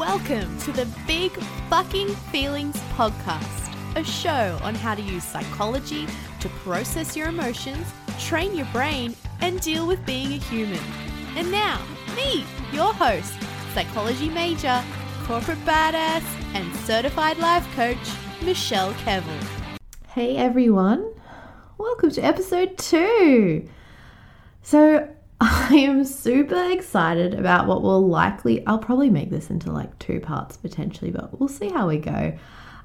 Welcome to the Big Fucking Feelings Podcast, a show on how to use psychology to process your emotions, train your brain, and deal with being a human. And now, me, your host, psychology major, corporate badass, and certified life coach, Michelle Kevill. Hey everyone, welcome to episode two. So, I am super excited about what will likely, I'll probably make this into like two parts potentially, but we'll see how we go.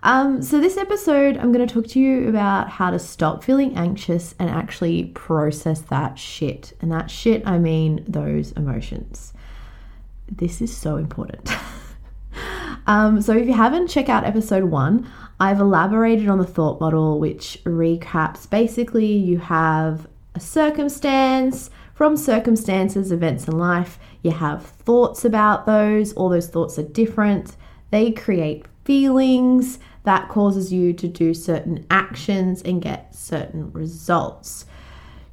Um, so, this episode, I'm going to talk to you about how to stop feeling anxious and actually process that shit. And that shit, I mean those emotions. This is so important. um, so, if you haven't, check out episode one. I've elaborated on the thought model, which recaps basically you have a circumstance from circumstances, events in life. You have thoughts about those, all those thoughts are different. They create feelings that causes you to do certain actions and get certain results.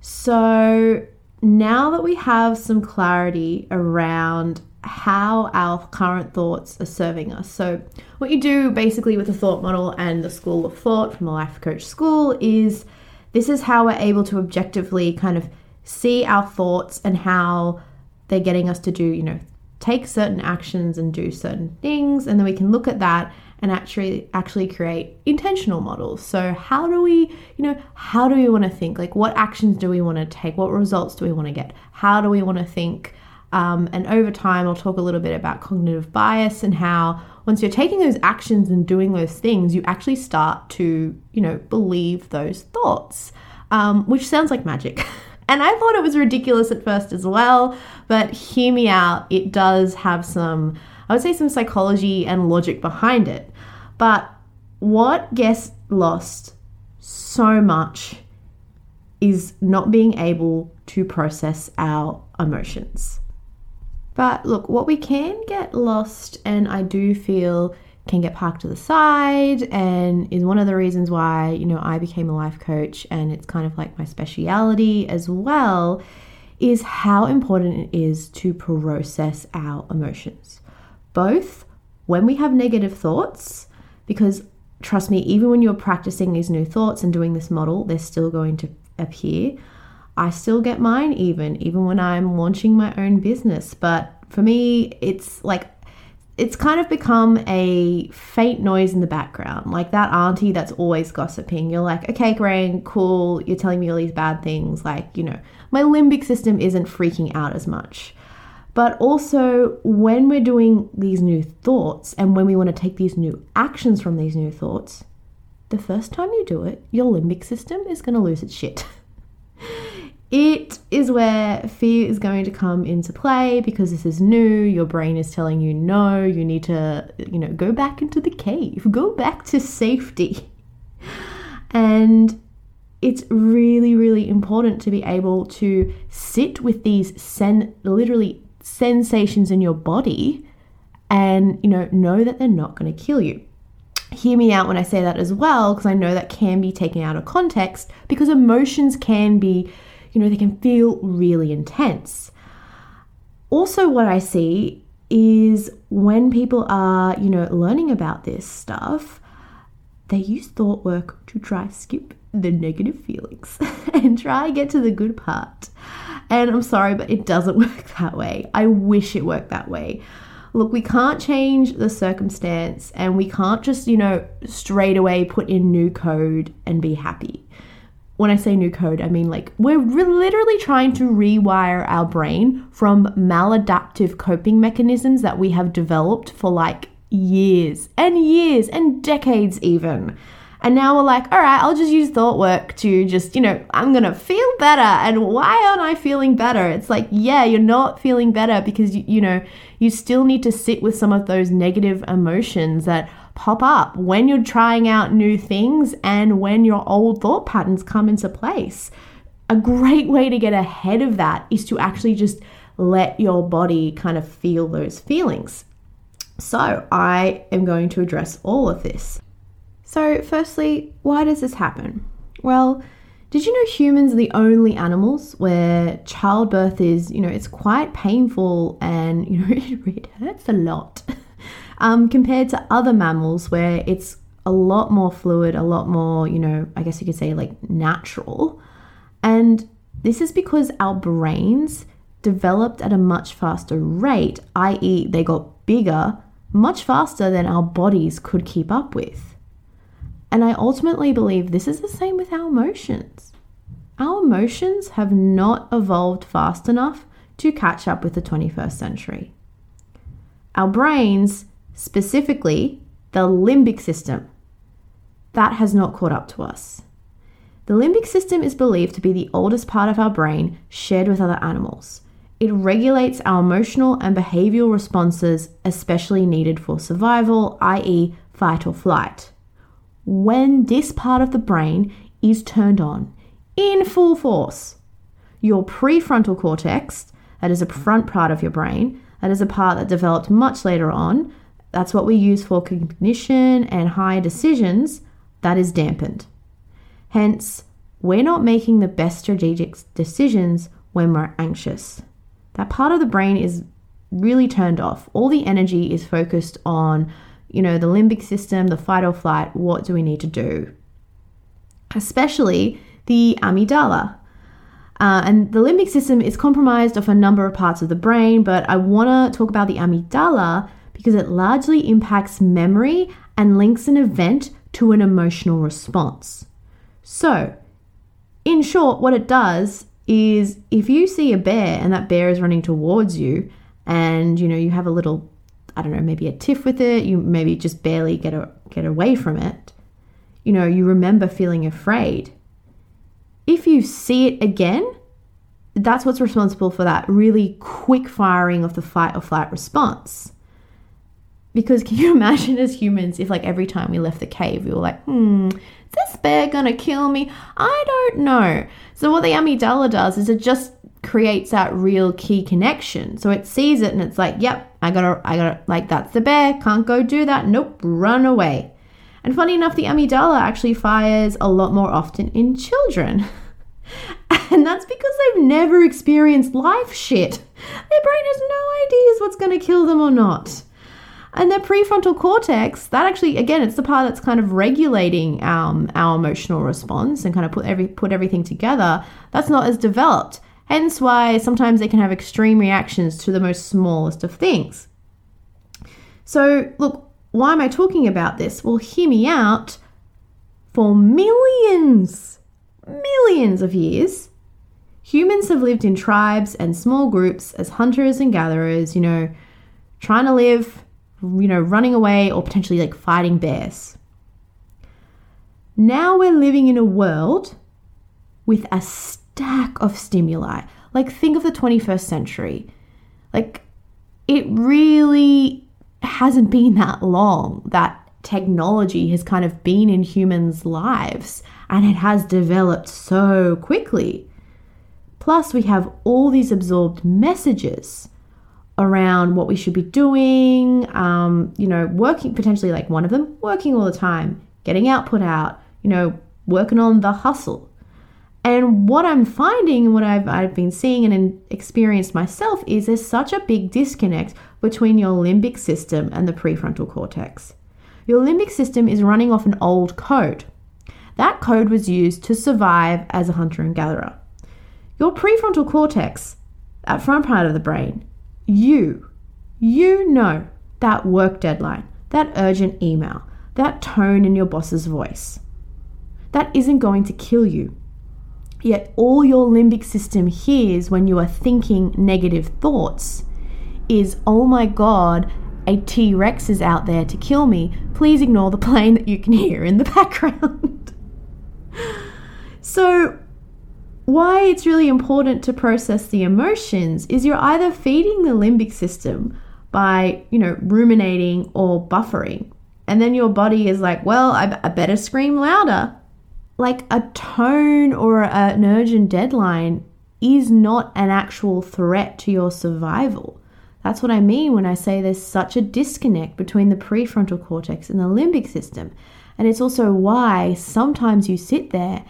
So now that we have some clarity around how our current thoughts are serving us. So, what you do basically with the thought model and the school of thought from the life coach school is this is how we're able to objectively kind of see our thoughts and how they're getting us to do, you know, take certain actions and do certain things and then we can look at that and actually actually create intentional models. So how do we, you know, how do we want to think? Like what actions do we want to take? What results do we want to get? How do we want to think? Um, and over time, I'll talk a little bit about cognitive bias and how once you're taking those actions and doing those things, you actually start to, you know, believe those thoughts, um, which sounds like magic. And I thought it was ridiculous at first as well, but hear me out. It does have some, I would say, some psychology and logic behind it. But what gets lost so much is not being able to process our emotions. But look, what we can get lost, and I do feel can get parked to the side and is one of the reasons why, you know, I became a life coach and it's kind of like my speciality as well is how important it is to process our emotions. Both when we have negative thoughts because trust me, even when you're practicing these new thoughts and doing this model, they're still going to appear. I still get mine even even when I'm launching my own business, but for me it's like it's kind of become a faint noise in the background, like that auntie that's always gossiping. You're like, okay, Grain, cool, you're telling me all these bad things. Like, you know, my limbic system isn't freaking out as much. But also, when we're doing these new thoughts and when we want to take these new actions from these new thoughts, the first time you do it, your limbic system is going to lose its shit. It is where fear is going to come into play because this is new. Your brain is telling you no, you need to, you know, go back into the cave, go back to safety. And it's really, really important to be able to sit with these sen- literally sensations in your body and, you know, know that they're not going to kill you hear me out when I say that as well, because I know that can be taken out of context because emotions can be you know, they can feel really intense. Also, what I see is when people are, you know, learning about this stuff, they use thought work to try skip the negative feelings and try get to the good part. And I'm sorry, but it doesn't work that way. I wish it worked that way. Look, we can't change the circumstance and we can't just, you know, straight away put in new code and be happy when I say new code, I mean like we're re- literally trying to rewire our brain from maladaptive coping mechanisms that we have developed for like years and years and decades, even. And now we're like, all right, I'll just use thought work to just, you know, I'm going to feel better. And why aren't I feeling better? It's like, yeah, you're not feeling better because, you, you know, you still need to sit with some of those negative emotions that pop up when you're trying out new things and when your old thought patterns come into place. A great way to get ahead of that is to actually just let your body kind of feel those feelings. So, I am going to address all of this. So, firstly, why does this happen? Well, did you know humans are the only animals where childbirth is, you know, it's quite painful and, you know, it hurts a lot. Um, compared to other mammals where it's a lot more fluid, a lot more, you know, I guess you could say like natural. And this is because our brains developed at a much faster rate, i.e., they got bigger much faster than our bodies could keep up with. And I ultimately believe this is the same with our emotions. Our emotions have not evolved fast enough to catch up with the 21st century. Our brains, specifically the limbic system, that has not caught up to us. The limbic system is believed to be the oldest part of our brain shared with other animals. It regulates our emotional and behavioral responses, especially needed for survival, i.e., fight or flight. When this part of the brain is turned on in full force, your prefrontal cortex, that is a front part of your brain, that is a part that developed much later on, that's what we use for cognition and higher decisions, that is dampened. Hence, we're not making the best strategic decisions when we're anxious that part of the brain is really turned off. All the energy is focused on, you know, the limbic system, the fight or flight. What do we need to do? Especially the amygdala. Uh, and the limbic system is compromised of a number of parts of the brain, but I want to talk about the amygdala because it largely impacts memory and links an event to an emotional response. So, in short, what it does is if you see a bear and that bear is running towards you and you know you have a little I don't know maybe a tiff with it you maybe just barely get a, get away from it you know you remember feeling afraid if you see it again that's what's responsible for that really quick firing of the fight or flight response because can you imagine as humans if like every time we left the cave we were like hmm this bear gonna kill me? I don't know. So what the amygdala does is it just creates that real key connection. So it sees it and it's like, yep, I gotta, I gotta, like that's the bear, can't go do that. Nope, run away. And funny enough, the amygdala actually fires a lot more often in children. and that's because they've never experienced life shit. Their brain has no ideas what's gonna kill them or not. And the prefrontal cortex, that actually, again, it's the part that's kind of regulating um, our emotional response and kind of put every put everything together. That's not as developed. Hence why sometimes they can have extreme reactions to the most smallest of things. So, look, why am I talking about this? Well, hear me out. For millions, millions of years, humans have lived in tribes and small groups as hunters and gatherers, you know, trying to live you know, running away or potentially like fighting bears. Now we're living in a world with a stack of stimuli. Like, think of the 21st century. Like, it really hasn't been that long that technology has kind of been in humans' lives and it has developed so quickly. Plus, we have all these absorbed messages around what we should be doing, um, you know, working potentially like one of them, working all the time, getting output out, you know, working on the hustle. And what I'm finding what I've, I've been seeing and experienced myself is there's such a big disconnect between your limbic system and the prefrontal cortex. Your limbic system is running off an old code. That code was used to survive as a hunter and gatherer. Your prefrontal cortex, that front part of the brain, you, you know that work deadline, that urgent email, that tone in your boss's voice. That isn't going to kill you. Yet all your limbic system hears when you are thinking negative thoughts is, oh my god, a T Rex is out there to kill me. Please ignore the plane that you can hear in the background. so, why it's really important to process the emotions is you're either feeding the limbic system by, you know, ruminating or buffering. And then your body is like, well, I, I better scream louder. Like a tone or a, an urgent deadline is not an actual threat to your survival. That's what I mean when I say there's such a disconnect between the prefrontal cortex and the limbic system. And it's also why sometimes you sit there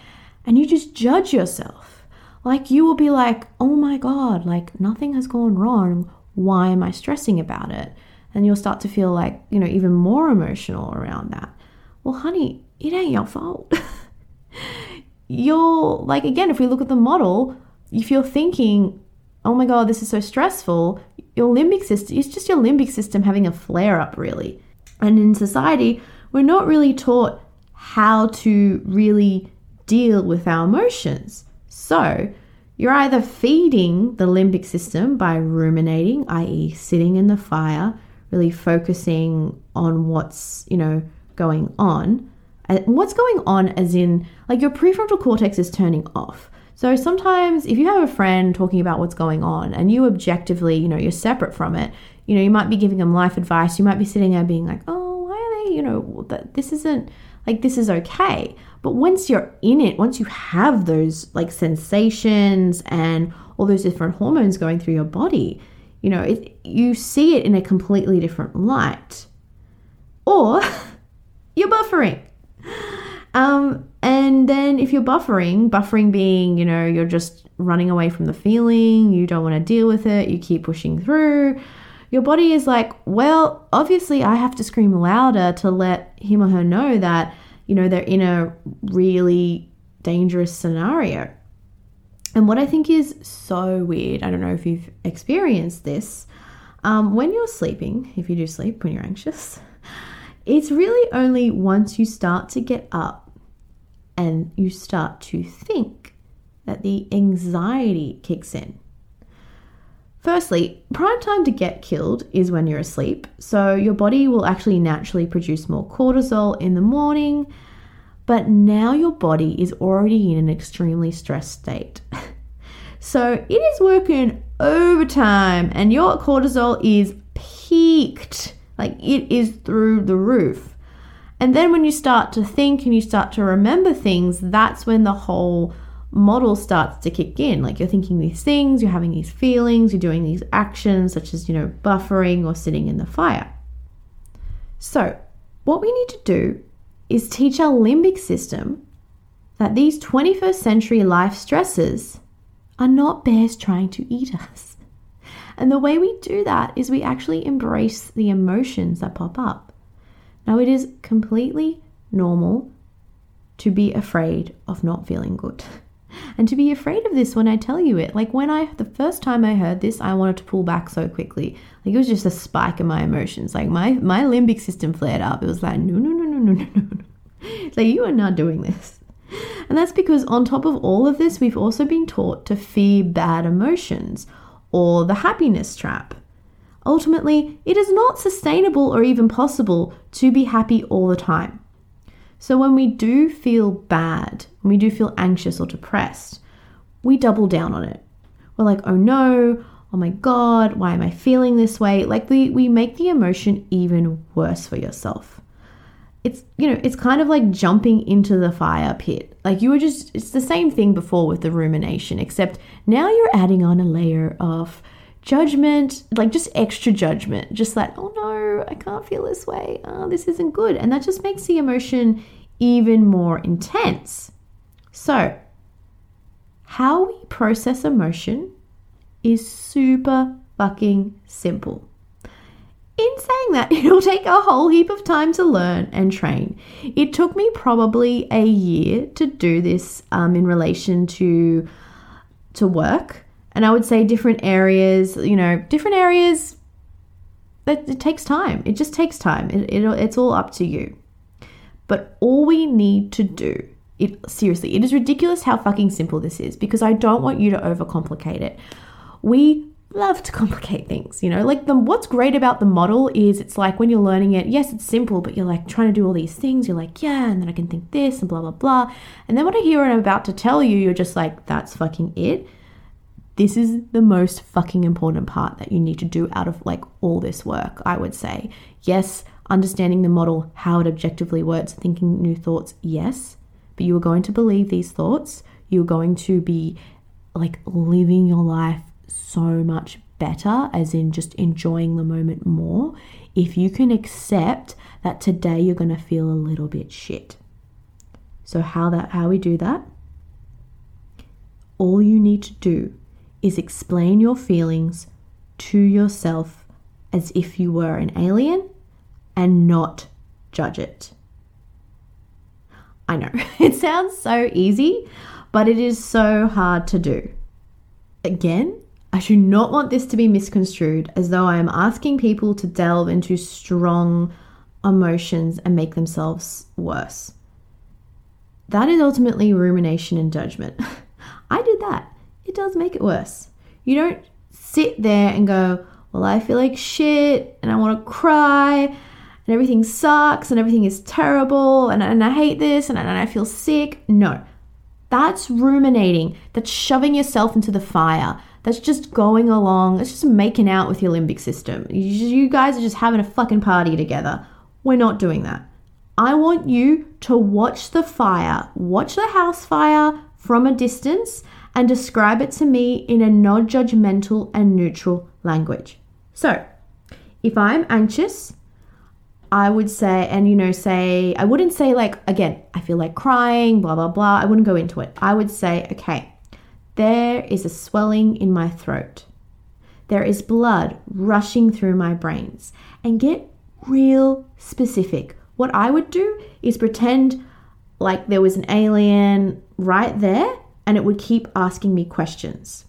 and you just judge yourself. Like you will be like, oh my God, like nothing has gone wrong. Why am I stressing about it? And you'll start to feel like, you know, even more emotional around that. Well, honey, it ain't your fault. you're like, again, if we look at the model, if you're thinking, oh my God, this is so stressful, your limbic system, it's just your limbic system having a flare up, really. And in society, we're not really taught how to really deal with our emotions. So, you're either feeding the limbic system by ruminating, i.e., sitting in the fire, really focusing on what's, you know, going on. And what's going on, as in, like your prefrontal cortex is turning off. So sometimes if you have a friend talking about what's going on and you objectively, you know, you're separate from it, you know, you might be giving them life advice. You might be sitting there being like, oh, why are they, you know, this isn't like this is okay. But once you're in it, once you have those like sensations and all those different hormones going through your body, you know, it, you see it in a completely different light. Or you're buffering. Um, and then if you're buffering, buffering being, you know, you're just running away from the feeling, you don't want to deal with it, you keep pushing through. Your body is like, well, obviously I have to scream louder to let him or her know that, you know, they're in a really dangerous scenario. And what I think is so weird, I don't know if you've experienced this, um, when you're sleeping, if you do sleep when you're anxious, it's really only once you start to get up and you start to think that the anxiety kicks in. Firstly, prime time to get killed is when you're asleep, so your body will actually naturally produce more cortisol in the morning, but now your body is already in an extremely stressed state. so it is working overtime, and your cortisol is peaked like it is through the roof. And then when you start to think and you start to remember things, that's when the whole model starts to kick in. Like you're thinking these things, you're having these feelings, you're doing these actions, such as, you know, buffering or sitting in the fire. So, what we need to do is teach our limbic system that these 21st century life stresses are not bears trying to eat us. And the way we do that is we actually embrace the emotions that pop up. Now, it is completely normal to be afraid of not feeling good. And to be afraid of this when I tell you it. Like when I, the first time I heard this, I wanted to pull back so quickly. Like it was just a spike in my emotions. Like my, my limbic system flared up. It was like, no, no, no, no, no, no, no. It's like, you are not doing this. And that's because on top of all of this, we've also been taught to fear bad emotions or the happiness trap. Ultimately, it is not sustainable or even possible to be happy all the time. So, when we do feel bad, when we do feel anxious or depressed, we double down on it. We're like, oh no, oh my God, why am I feeling this way? Like, we, we make the emotion even worse for yourself. It's, you know, it's kind of like jumping into the fire pit. Like, you were just, it's the same thing before with the rumination, except now you're adding on a layer of judgment, like just extra judgment, just like, oh no, I can't feel this way. Oh, this isn't good. And that just makes the emotion even more intense. So, how we process emotion is super fucking simple. In saying that, it'll take a whole heap of time to learn and train. It took me probably a year to do this um, in relation to to work. And I would say different areas, you know, different areas that it takes time. It just takes time. It, it, it's all up to you. But all we need to do, it seriously, it is ridiculous how fucking simple this is because I don't want you to overcomplicate it. We love to complicate things, you know? Like the what's great about the model is it's like when you're learning it, yes, it's simple, but you're like trying to do all these things. You're like, yeah, and then I can think this and blah blah blah. And then when I hear what I'm about to tell you, you're just like, that's fucking it. This is the most fucking important part that you need to do out of like all this work, I would say. Yes, understanding the model, how it objectively works, thinking new thoughts, yes, but you are going to believe these thoughts. You're going to be like living your life so much better, as in just enjoying the moment more, if you can accept that today you're going to feel a little bit shit. So how that how we do that? All you need to do is explain your feelings to yourself as if you were an alien and not judge it. I know, it sounds so easy, but it is so hard to do. Again, I do not want this to be misconstrued as though I am asking people to delve into strong emotions and make themselves worse. That is ultimately rumination and judgment. I did that. It does make it worse. You don't sit there and go, Well, I feel like shit and I want to cry and everything sucks and everything is terrible and, and I hate this and, and I feel sick. No, that's ruminating. That's shoving yourself into the fire. That's just going along. It's just making out with your limbic system. You guys are just having a fucking party together. We're not doing that. I want you to watch the fire, watch the house fire from a distance, and describe it to me in a non judgmental and neutral language. So, if I'm anxious, I would say, and you know, say, I wouldn't say like, again, I feel like crying, blah, blah, blah. I wouldn't go into it. I would say, okay, there is a swelling in my throat. There is blood rushing through my brains. And get real specific. What I would do is pretend like there was an alien right there and it would keep asking me questions.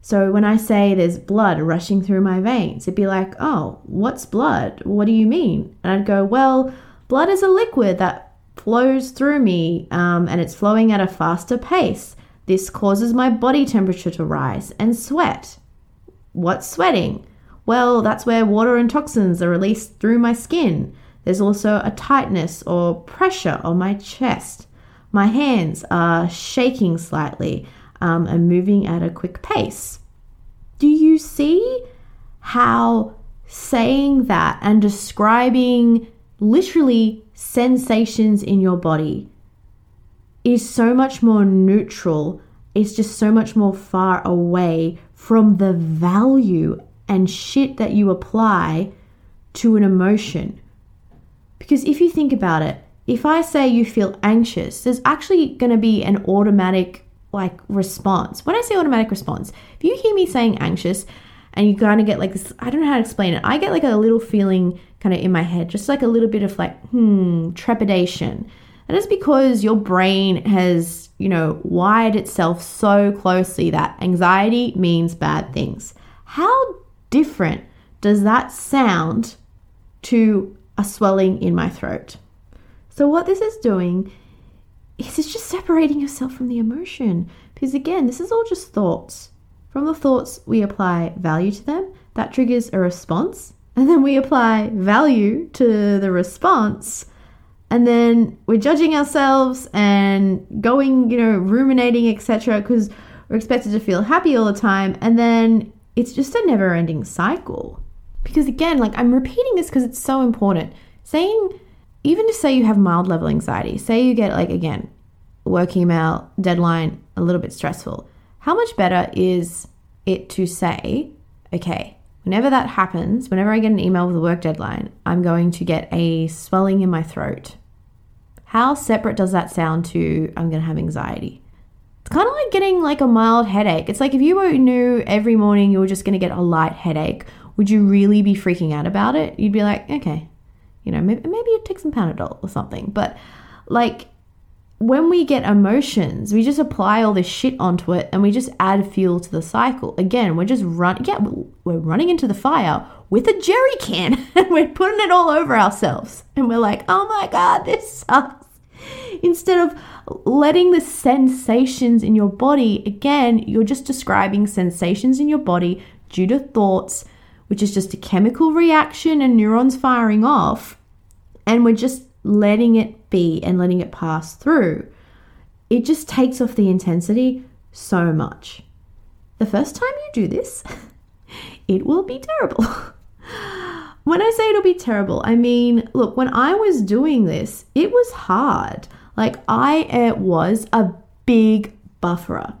So when I say there's blood rushing through my veins, it'd be like, oh, what's blood? What do you mean? And I'd go, well, blood is a liquid that flows through me um, and it's flowing at a faster pace. This causes my body temperature to rise and sweat. What's sweating? Well, that's where water and toxins are released through my skin. There's also a tightness or pressure on my chest. My hands are shaking slightly um, and moving at a quick pace. Do you see how saying that and describing literally sensations in your body is so much more neutral? It's just so much more far away from the value and shit that you apply to an emotion. Because if you think about it, if I say you feel anxious, there's actually going to be an automatic like response. When I say automatic response, if you hear me saying anxious and you kind of get like this, I don't know how to explain it. I get like a little feeling kind of in my head, just like a little bit of like, hmm, trepidation. And it's because your brain has, you know, wired itself so closely that anxiety means bad things. How different does that sound to a swelling in my throat? So, what this is doing is it's just separating yourself from the emotion. Because again, this is all just thoughts. From the thoughts, we apply value to them. That triggers a response. And then we apply value to the response. And then we're judging ourselves and going, you know, ruminating, etc. Because we're expected to feel happy all the time. And then it's just a never ending cycle. Because again, like I'm repeating this because it's so important. Saying even to say you have mild level anxiety, say you get like again, working email deadline a little bit stressful. How much better is it to say, okay, whenever that happens, whenever I get an email with a work deadline, I'm going to get a swelling in my throat. How separate does that sound to I'm going to have anxiety? It's kind of like getting like a mild headache. It's like if you knew every morning you were just going to get a light headache, would you really be freaking out about it? You'd be like, okay, you know, maybe, maybe you take some Panadol or something. But like when we get emotions, we just apply all this shit onto it and we just add fuel to the cycle. Again, we're just run yeah, we're running into the fire with a jerry can and we're putting it all over ourselves. And we're like, "Oh my god, this sucks." Instead of letting the sensations in your body, again, you're just describing sensations in your body due to thoughts which is just a chemical reaction and neurons firing off, and we're just letting it be and letting it pass through, it just takes off the intensity so much. The first time you do this, it will be terrible. when I say it'll be terrible, I mean, look, when I was doing this, it was hard. Like, I uh, was a big bufferer.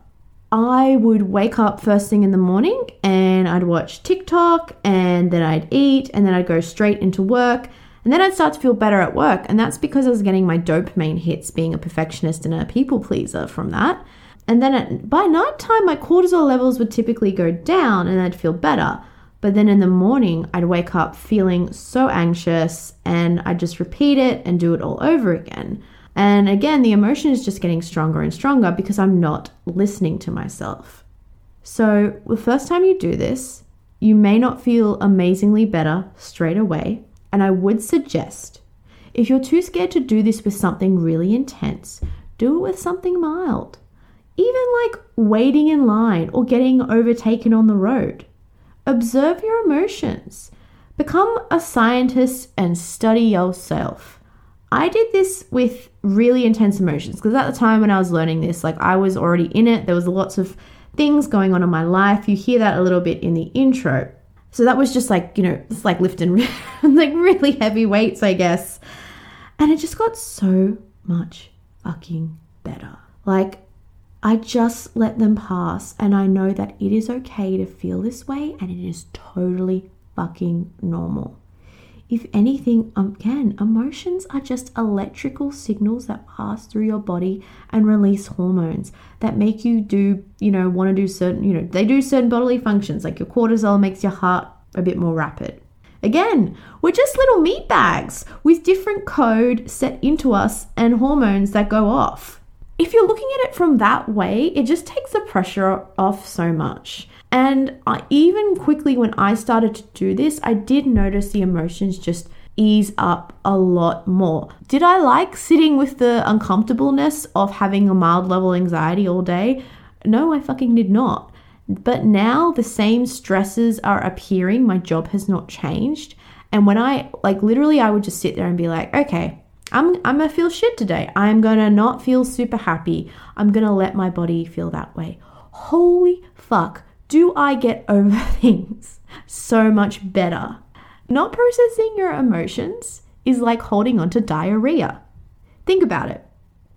I would wake up first thing in the morning and I'd watch TikTok and then I'd eat and then I'd go straight into work and then I'd start to feel better at work. And that's because I was getting my dopamine hits being a perfectionist and a people pleaser from that. And then at, by night time, my cortisol levels would typically go down and I'd feel better. But then in the morning, I'd wake up feeling so anxious and I'd just repeat it and do it all over again. And again, the emotion is just getting stronger and stronger because I'm not listening to myself. So, the first time you do this, you may not feel amazingly better straight away. And I would suggest if you're too scared to do this with something really intense, do it with something mild. Even like waiting in line or getting overtaken on the road. Observe your emotions. Become a scientist and study yourself. I did this with really intense emotions because at the time when I was learning this, like I was already in it. There was lots of things going on in my life. You hear that a little bit in the intro. So that was just like, you know, it's like lifting like really heavy weights, I guess. And it just got so much fucking better. Like I just let them pass and I know that it is okay to feel this way and it is totally fucking normal. If anything, um, again, emotions are just electrical signals that pass through your body and release hormones that make you do, you know, want to do certain, you know, they do certain bodily functions like your cortisol makes your heart a bit more rapid. Again, we're just little meat bags with different code set into us and hormones that go off if you're looking at it from that way, it just takes the pressure off so much. And I, even quickly, when I started to do this, I did notice the emotions just ease up a lot more. Did I like sitting with the uncomfortableness of having a mild level anxiety all day? No, I fucking did not. But now the same stresses are appearing. My job has not changed. And when I, like, literally, I would just sit there and be like, okay, I'm, I'm gonna feel shit today. I'm gonna not feel super happy. I'm gonna let my body feel that way. Holy fuck, do I get over things so much better? Not processing your emotions is like holding on to diarrhea. Think about it.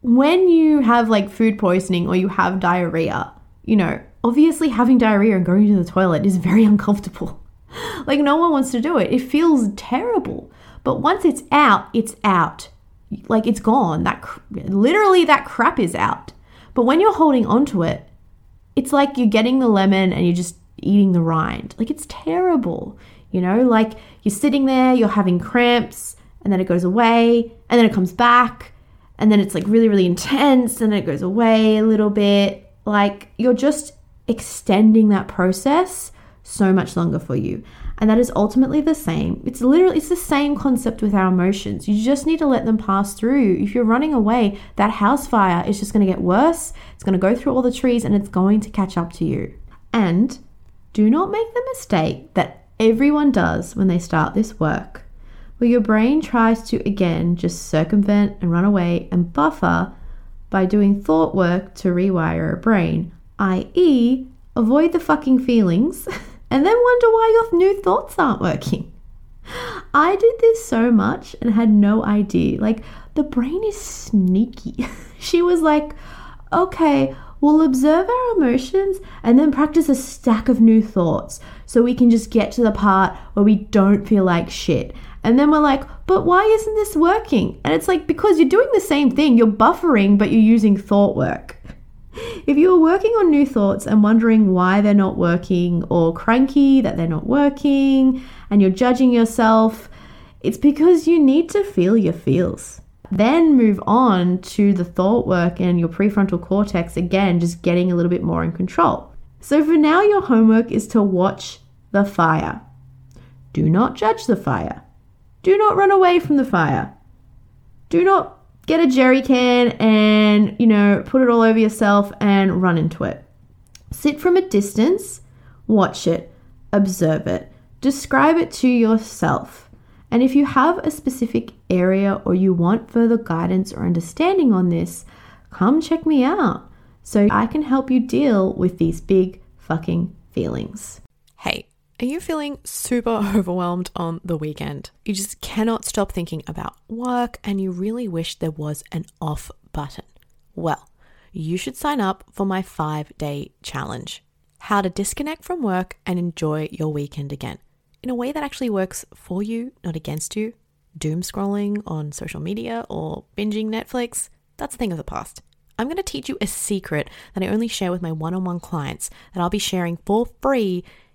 When you have like food poisoning or you have diarrhea, you know, obviously having diarrhea and going to the toilet is very uncomfortable. like, no one wants to do it. It feels terrible. But once it's out, it's out like it's gone. That literally that crap is out. But when you're holding on to it, it's like you're getting the lemon and you're just eating the rind. Like it's terrible. You know, like you're sitting there, you're having cramps, and then it goes away, and then it comes back, and then it's like really, really intense, and it goes away a little bit. Like you're just extending that process so much longer for you. And that is ultimately the same. It's literally it's the same concept with our emotions. You just need to let them pass through. If you're running away, that house fire is just going to get worse. It's going to go through all the trees and it's going to catch up to you. And do not make the mistake that everyone does when they start this work, where your brain tries to again just circumvent and run away and buffer by doing thought work to rewire a brain, i.e., avoid the fucking feelings. and then wonder why your new thoughts aren't working. I did this so much and had no idea. Like, the brain is sneaky. she was like, okay, we'll observe our emotions and then practice a stack of new thoughts so we can just get to the part where we don't feel like shit. And then we're like, but why isn't this working? And it's like, because you're doing the same thing, you're buffering, but you're using thought work. If you are working on new thoughts and wondering why they're not working or cranky that they're not working and you're judging yourself, it's because you need to feel your feels. Then move on to the thought work and your prefrontal cortex again, just getting a little bit more in control. So for now, your homework is to watch the fire. Do not judge the fire. Do not run away from the fire. Do not get a jerry can and, you know, put it all over yourself and run into it. Sit from a distance, watch it, observe it, describe it to yourself. And if you have a specific area or you want further guidance or understanding on this, come check me out so I can help you deal with these big fucking feelings. Hey, are you feeling super overwhelmed on the weekend? You just cannot stop thinking about work and you really wish there was an off button. Well, you should sign up for my five day challenge how to disconnect from work and enjoy your weekend again in a way that actually works for you, not against you. Doom scrolling on social media or binging Netflix, that's a thing of the past. I'm going to teach you a secret that I only share with my one on one clients that I'll be sharing for free